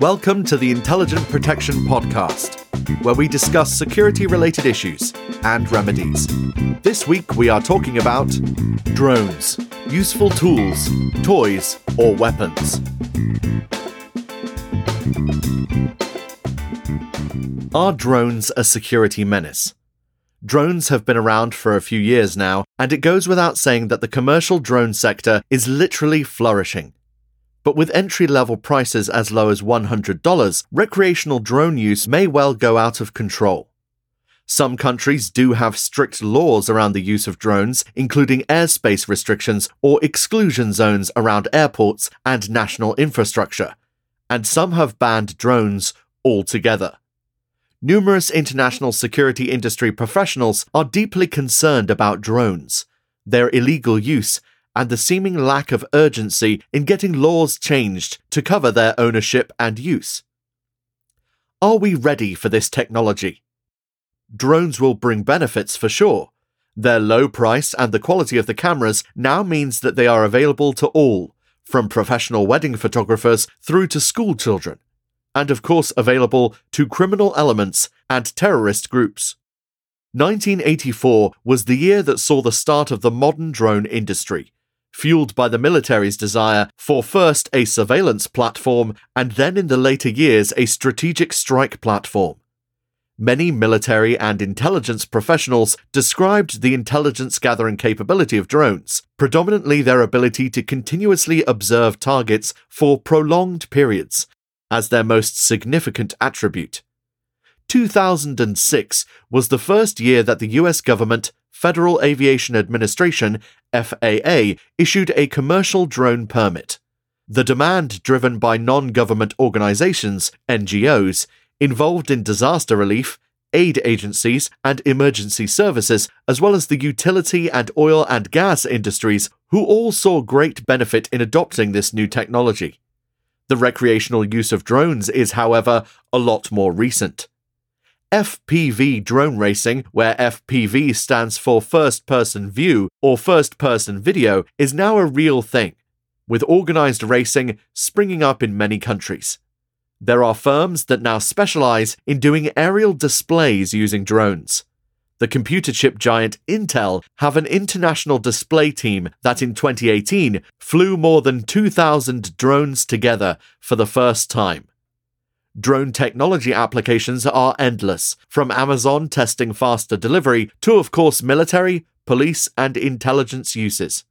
Welcome to the Intelligent Protection Podcast, where we discuss security related issues and remedies. This week we are talking about drones, useful tools, toys, or weapons. Are drones a security menace? Drones have been around for a few years now, and it goes without saying that the commercial drone sector is literally flourishing. But with entry level prices as low as $100, recreational drone use may well go out of control. Some countries do have strict laws around the use of drones, including airspace restrictions or exclusion zones around airports and national infrastructure, and some have banned drones altogether. Numerous international security industry professionals are deeply concerned about drones, their illegal use, and the seeming lack of urgency in getting laws changed to cover their ownership and use. Are we ready for this technology? Drones will bring benefits for sure. Their low price and the quality of the cameras now means that they are available to all, from professional wedding photographers through to school children and of course available to criminal elements and terrorist groups. 1984 was the year that saw the start of the modern drone industry, fueled by the military's desire for first a surveillance platform and then in the later years a strategic strike platform. Many military and intelligence professionals described the intelligence gathering capability of drones, predominantly their ability to continuously observe targets for prolonged periods, as their most significant attribute. 2006 was the first year that the US government, Federal Aviation Administration, FAA, issued a commercial drone permit. The demand driven by non government organizations, NGOs, involved in disaster relief, aid agencies, and emergency services, as well as the utility and oil and gas industries, who all saw great benefit in adopting this new technology. The recreational use of drones is, however, a lot more recent. FPV drone racing, where FPV stands for first person view or first person video, is now a real thing, with organized racing springing up in many countries. There are firms that now specialize in doing aerial displays using drones the computer chip giant Intel have an international display team that in 2018 flew more than 2,000 drones together for the first time. Drone technology applications are endless, from Amazon testing faster delivery to, of course, military, police, and intelligence uses.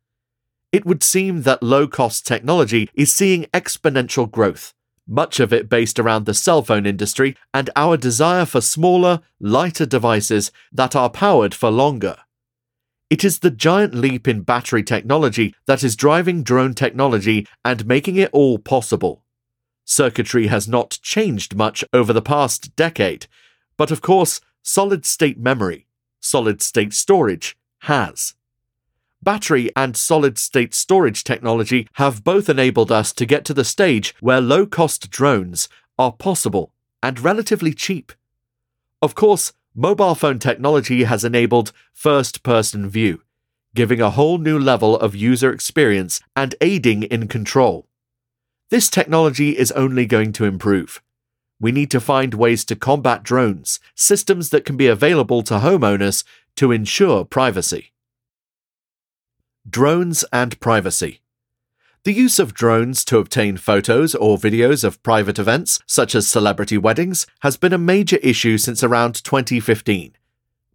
It would seem that low cost technology is seeing exponential growth much of it based around the cell phone industry and our desire for smaller, lighter devices that are powered for longer. It is the giant leap in battery technology that is driving drone technology and making it all possible. Circuitry has not changed much over the past decade, but of course, solid state memory, solid state storage, has. Battery and solid state storage technology have both enabled us to get to the stage where low cost drones are possible and relatively cheap. Of course, mobile phone technology has enabled first person view, giving a whole new level of user experience and aiding in control. This technology is only going to improve. We need to find ways to combat drones, systems that can be available to homeowners to ensure privacy. Drones and privacy. The use of drones to obtain photos or videos of private events, such as celebrity weddings, has been a major issue since around 2015,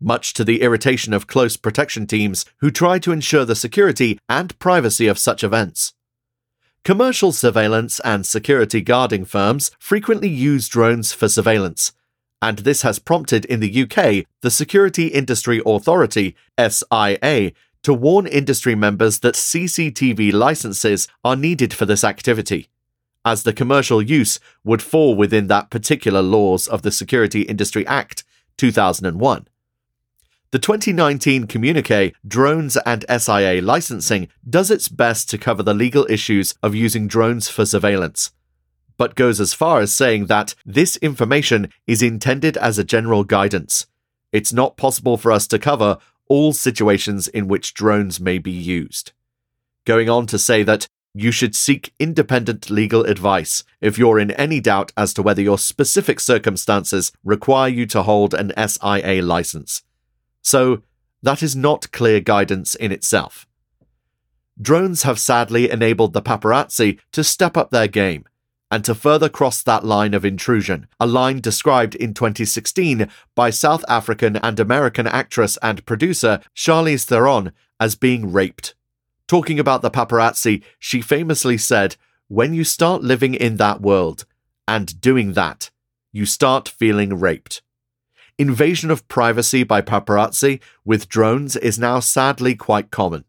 much to the irritation of close protection teams who try to ensure the security and privacy of such events. Commercial surveillance and security guarding firms frequently use drones for surveillance, and this has prompted in the UK the Security Industry Authority, SIA, to warn industry members that CCTV licenses are needed for this activity, as the commercial use would fall within that particular laws of the Security Industry Act 2001. The 2019 communique, Drones and SIA Licensing, does its best to cover the legal issues of using drones for surveillance, but goes as far as saying that this information is intended as a general guidance. It's not possible for us to cover all situations in which drones may be used. Going on to say that You should seek independent legal advice if you're in any doubt as to whether your specific circumstances require you to hold an SIA license. So, that is not clear guidance in itself. Drones have sadly enabled the paparazzi to step up their game and to further cross that line of intrusion, a line described in 2016 by South African and American actress and producer Charlize Theron as being raped. Talking about the paparazzi, she famously said, When you start living in that world and doing that, you start feeling raped. Invasion of privacy by paparazzi with drones is now sadly quite common.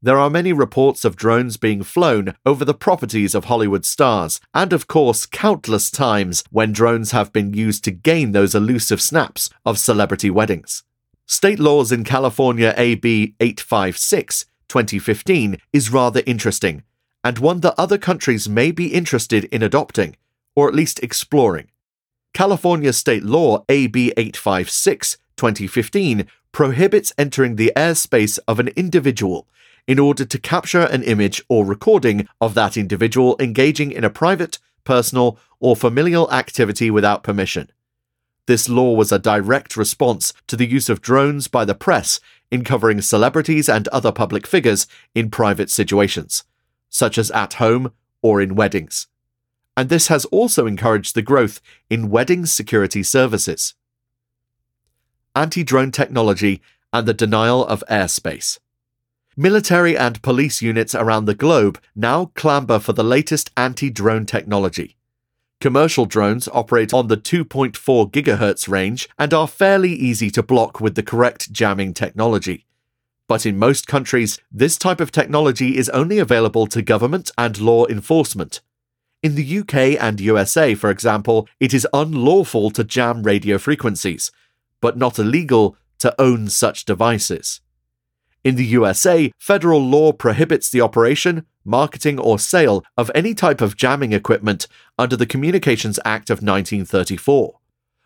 There are many reports of drones being flown over the properties of Hollywood stars, and of course, countless times when drones have been used to gain those elusive snaps of celebrity weddings. State laws in California AB 856 2015 is rather interesting, and one that other countries may be interested in adopting, or at least exploring. California state law AB 856 2015 prohibits entering the airspace of an individual in order to capture an image or recording of that individual engaging in a private, personal, or familial activity without permission. This law was a direct response to the use of drones by the press in covering celebrities and other public figures in private situations, such as at home or in weddings. And this has also encouraged the growth in wedding security services. Anti drone technology and the denial of airspace. Military and police units around the globe now clamber for the latest anti drone technology. Commercial drones operate on the 2.4 GHz range and are fairly easy to block with the correct jamming technology. But in most countries, this type of technology is only available to government and law enforcement. In the UK and USA, for example, it is unlawful to jam radio frequencies, but not illegal to own such devices. In the USA, federal law prohibits the operation, marketing, or sale of any type of jamming equipment under the Communications Act of 1934.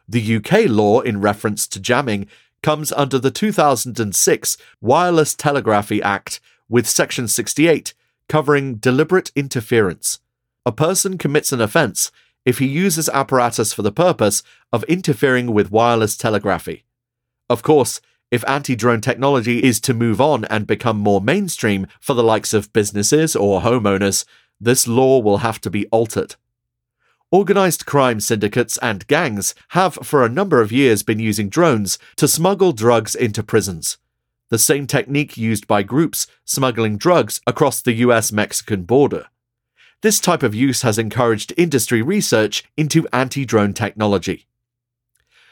The UK law in reference to jamming comes under the 2006 Wireless Telegraphy Act with Section 68 covering deliberate interference. A person commits an offence if he uses apparatus for the purpose of interfering with wireless telegraphy. Of course, if anti drone technology is to move on and become more mainstream for the likes of businesses or homeowners, this law will have to be altered. Organized crime syndicates and gangs have for a number of years been using drones to smuggle drugs into prisons. The same technique used by groups smuggling drugs across the US Mexican border. This type of use has encouraged industry research into anti drone technology.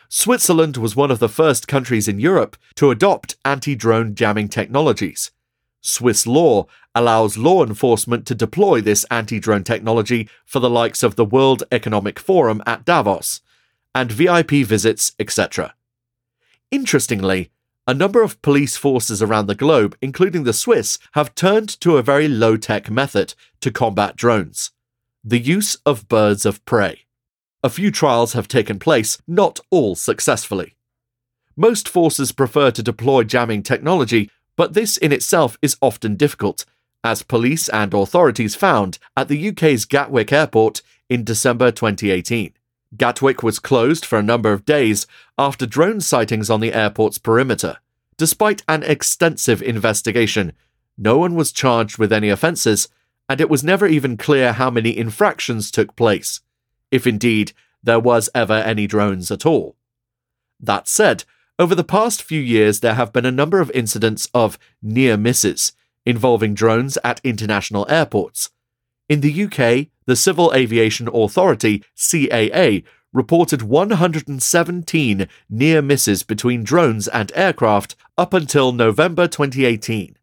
Switzerland was one of the first countries in Europe to adopt anti drone jamming technologies. Swiss law allows law enforcement to deploy this anti drone technology for the likes of the World Economic Forum at Davos, and VIP visits, etc. Interestingly, a number of police forces around the globe, including the Swiss, have turned to a very low tech method to combat drones the use of birds of prey. A few trials have taken place, not all successfully. Most forces prefer to deploy jamming technology, but this in itself is often difficult, as police and authorities found at the UK's Gatwick Airport in December 2018. Gatwick was closed for a number of days after drone sightings on the airport's perimeter. Despite an extensive investigation, no one was charged with any offences, and it was never even clear how many infractions took place if indeed there was ever any drones at all. That said, over the past few years, there have been a number of incidents of near misses involving drones at international airports. In the UK, the Civil Aviation Authority, CAA, reported 117 near misses between drones and aircraft up until November 2018,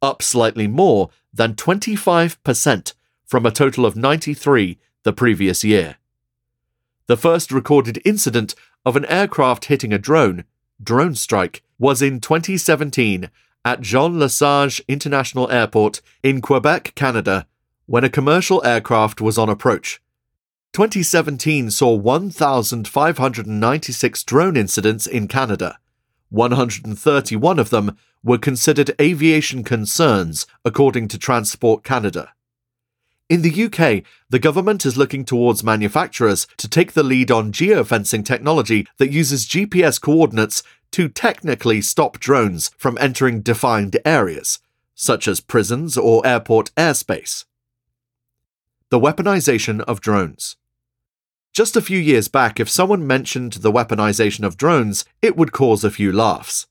up slightly more than 25% from a total of 93 the previous year. The first recorded incident of an aircraft hitting a drone, drone strike, was in 2017 at Jean Lesage International Airport in Quebec, Canada, when a commercial aircraft was on approach. 2017 saw 1,596 drone incidents in Canada. 131 of them were considered aviation concerns, according to Transport Canada. In the UK, the government is looking towards manufacturers to take the lead on geofencing technology that uses GPS coordinates to technically stop drones from entering defined areas, such as prisons or airport airspace. The weaponization of drones. Just a few years back, if someone mentioned the weaponization of drones, it would cause a few laughs.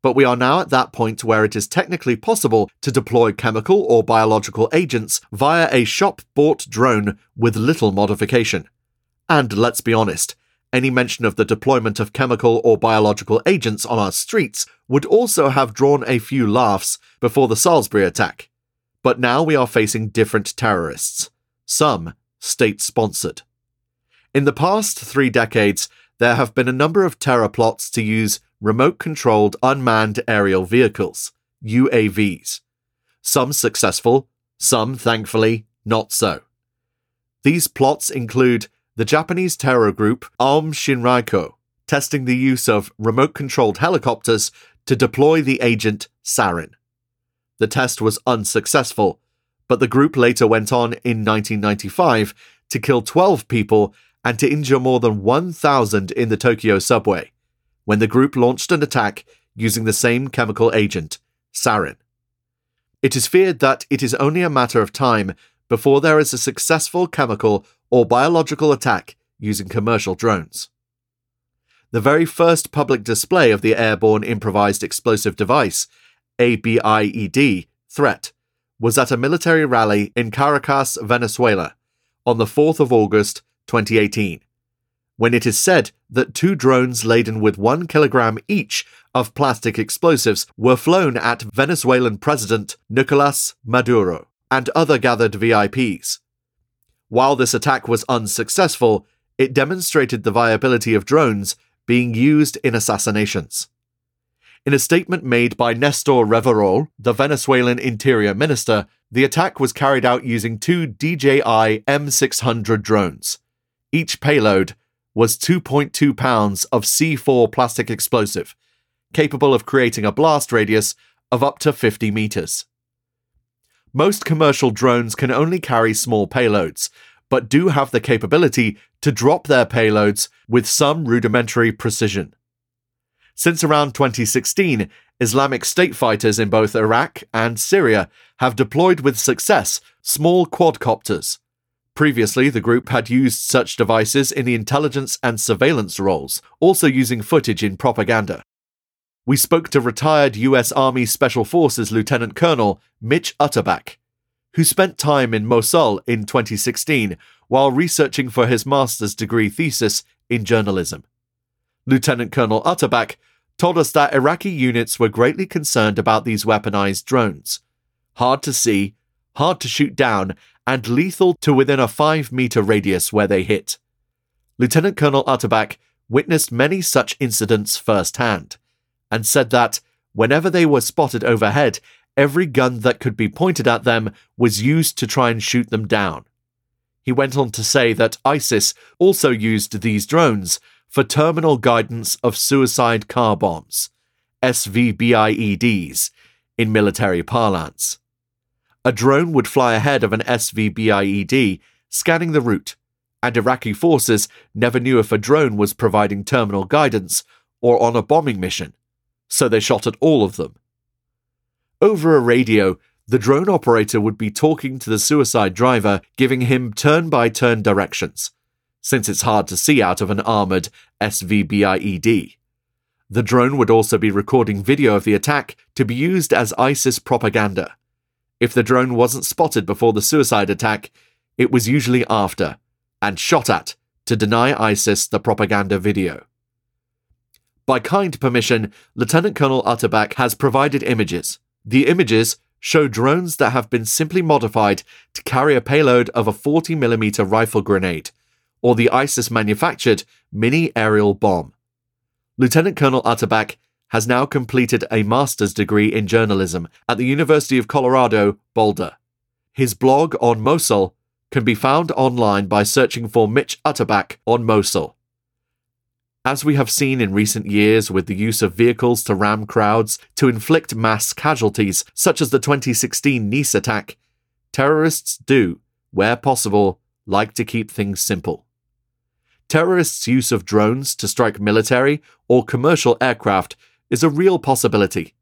But we are now at that point where it is technically possible to deploy chemical or biological agents via a shop bought drone with little modification. And let's be honest, any mention of the deployment of chemical or biological agents on our streets would also have drawn a few laughs before the Salisbury attack. But now we are facing different terrorists, some state sponsored. In the past three decades, there have been a number of terror plots to use remote controlled unmanned aerial vehicles, UAVs. Some successful, some, thankfully, not so. These plots include the Japanese terror group Aum Shinrikyo testing the use of remote controlled helicopters to deploy the agent Sarin. The test was unsuccessful, but the group later went on in 1995 to kill 12 people and to injure more than 1,000 in the Tokyo subway, when the group launched an attack using the same chemical agent, sarin. It is feared that it is only a matter of time before there is a successful chemical or biological attack using commercial drones. The very first public display of the airborne improvised explosive device, ABIED, threat was at a military rally in Caracas, Venezuela, on the 4th of August 2018, when it is said that two drones laden with one kilogram each of plastic explosives were flown at Venezuelan President Nicolas Maduro and other gathered VIPs. While this attack was unsuccessful, it demonstrated the viability of drones being used in assassinations. In a statement made by Nestor Reverol, the Venezuelan interior minister, the attack was carried out using two DJI M600 drones. Each payload was 2.2 pounds of C4 plastic explosive, capable of creating a blast radius of up to 50 meters. Most commercial drones can only carry small payloads, but do have the capability to drop their payloads with some rudimentary precision. Since around 2016, Islamic State fighters in both Iraq and Syria have deployed with success small quadcopters, Previously, the group had used such devices in the intelligence and surveillance roles, also using footage in propaganda. We spoke to retired US Army Special Forces Lieutenant Colonel Mitch Utterback, who spent time in Mosul in 2016 while researching for his master's degree thesis in journalism. Lieutenant Colonel Utterback told us that Iraqi units were greatly concerned about these weaponized drones. Hard to see, hard to shoot down, and lethal to within a 5 meter radius where they hit. Lieutenant Colonel Utterback witnessed many such incidents firsthand, and said that, whenever they were spotted overhead, every gun that could be pointed at them was used to try and shoot them down. He went on to say that ISIS also used these drones for terminal guidance of suicide car bombs, SVBIEDs, in military parlance. A drone would fly ahead of an SVBIED, scanning the route, and Iraqi forces never knew if a drone was providing terminal guidance or on a bombing mission, so they shot at all of them. Over a radio, the drone operator would be talking to the suicide driver, giving him turn by turn directions, since it's hard to see out of an armored SVBIED. The drone would also be recording video of the attack to be used as ISIS propaganda. If the drone wasn't spotted before the suicide attack, it was usually after, and shot at to deny ISIS the propaganda video. By kind permission, Lieutenant Colonel Utterback has provided images. The images show drones that have been simply modified to carry a payload of a 40mm rifle grenade, or the ISIS manufactured mini aerial bomb. Lieutenant Colonel Utterback has now completed a master's degree in journalism at the University of Colorado, Boulder. His blog on Mosul can be found online by searching for Mitch Utterback on Mosul. As we have seen in recent years with the use of vehicles to ram crowds to inflict mass casualties, such as the 2016 Nice attack, terrorists do, where possible, like to keep things simple. Terrorists' use of drones to strike military or commercial aircraft is a real possibility.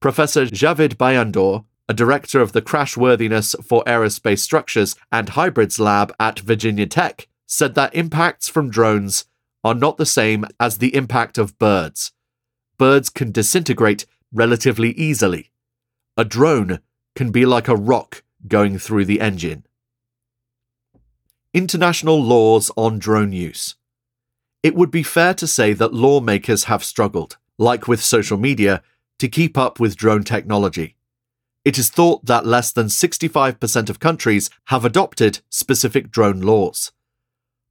Professor Javid Bayandor, a director of the Crashworthiness for Aerospace Structures and Hybrids Lab at Virginia Tech, said that impacts from drones are not the same as the impact of birds. Birds can disintegrate relatively easily. A drone can be like a rock going through the engine. International laws on drone use. It would be fair to say that lawmakers have struggled, like with social media, to keep up with drone technology. It is thought that less than 65% of countries have adopted specific drone laws.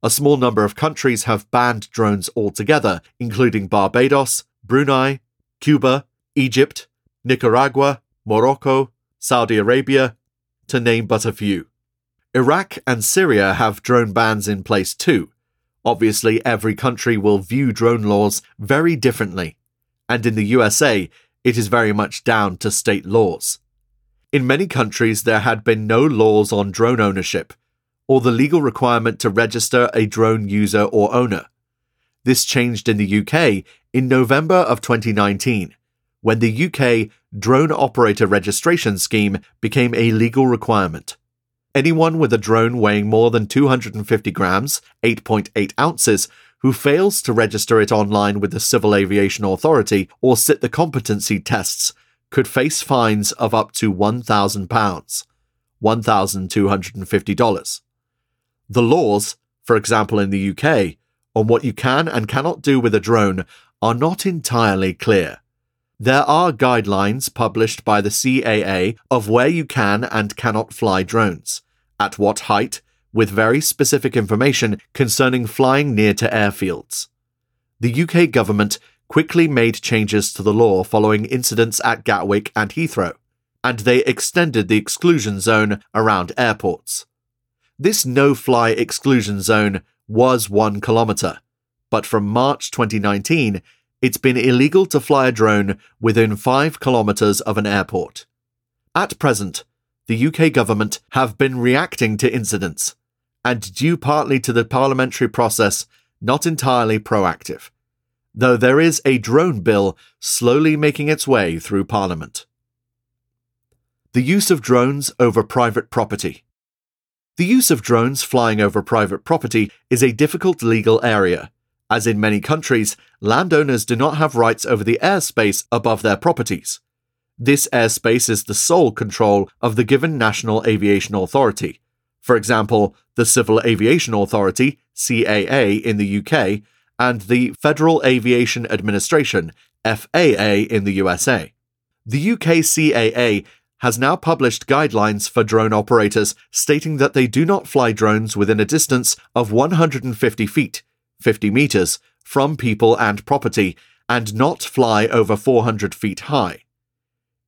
A small number of countries have banned drones altogether, including Barbados, Brunei, Cuba, Egypt, Nicaragua, Morocco, Saudi Arabia, to name but a few. Iraq and Syria have drone bans in place too. Obviously, every country will view drone laws very differently, and in the USA, it is very much down to state laws. In many countries, there had been no laws on drone ownership, or the legal requirement to register a drone user or owner. This changed in the UK in November of 2019 when the UK Drone Operator Registration Scheme became a legal requirement. Anyone with a drone weighing more than 250 grams, 8.8 ounces, who fails to register it online with the Civil Aviation Authority or sit the competency tests could face fines of up to £1,000, $1,250. The laws, for example in the UK, on what you can and cannot do with a drone are not entirely clear. There are guidelines published by the CAA of where you can and cannot fly drones, at what height, with very specific information concerning flying near to airfields. The UK government quickly made changes to the law following incidents at Gatwick and Heathrow, and they extended the exclusion zone around airports. This no fly exclusion zone was one kilometre, but from March 2019, it's been illegal to fly a drone within 5 kilometres of an airport. At present, the UK government have been reacting to incidents, and due partly to the parliamentary process, not entirely proactive, though there is a drone bill slowly making its way through Parliament. The use of drones over private property. The use of drones flying over private property is a difficult legal area as in many countries, landowners do not have rights over the airspace above their properties. This airspace is the sole control of the given National Aviation Authority. For example, the Civil Aviation Authority, CAA, in the UK, and the Federal Aviation Administration, FAA, in the USA. The UK CAA has now published guidelines for drone operators stating that they do not fly drones within a distance of 150 feet 50 meters, from people and property, and not fly over 400 feet high.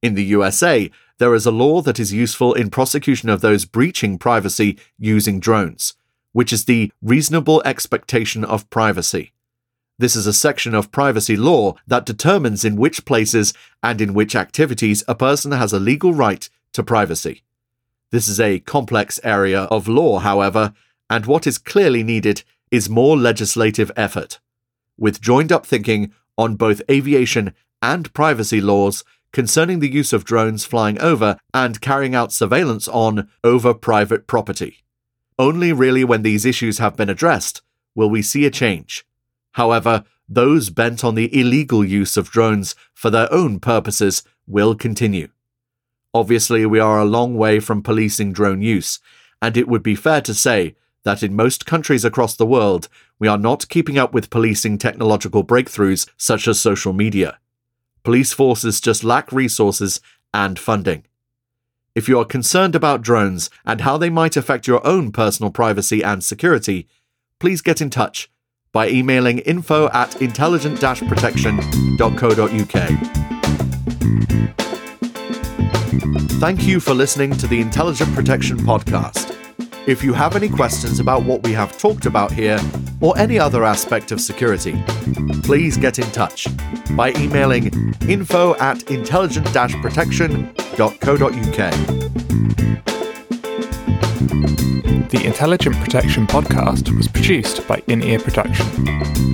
In the USA, there is a law that is useful in prosecution of those breaching privacy using drones, which is the reasonable expectation of privacy. This is a section of privacy law that determines in which places and in which activities a person has a legal right to privacy. This is a complex area of law, however, and what is clearly needed is more legislative effort, with joined up thinking on both aviation and privacy laws concerning the use of drones flying over and carrying out surveillance on over private property. Only really when these issues have been addressed will we see a change. However, those bent on the illegal use of drones for their own purposes will continue. Obviously, we are a long way from policing drone use, and it would be fair to say that in most countries across the world, we are not keeping up with policing technological breakthroughs such as social media. Police forces just lack resources and funding. If you are concerned about drones and how they might affect your own personal privacy and security, please get in touch by emailing info at intelligent protection.co.uk. Thank you for listening to the Intelligent Protection Podcast. If you have any questions about what we have talked about here or any other aspect of security, please get in touch by emailing info at intelligent protection.co.uk. The Intelligent Protection podcast was produced by In Ear Production.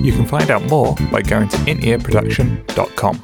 You can find out more by going to inearproduction.com.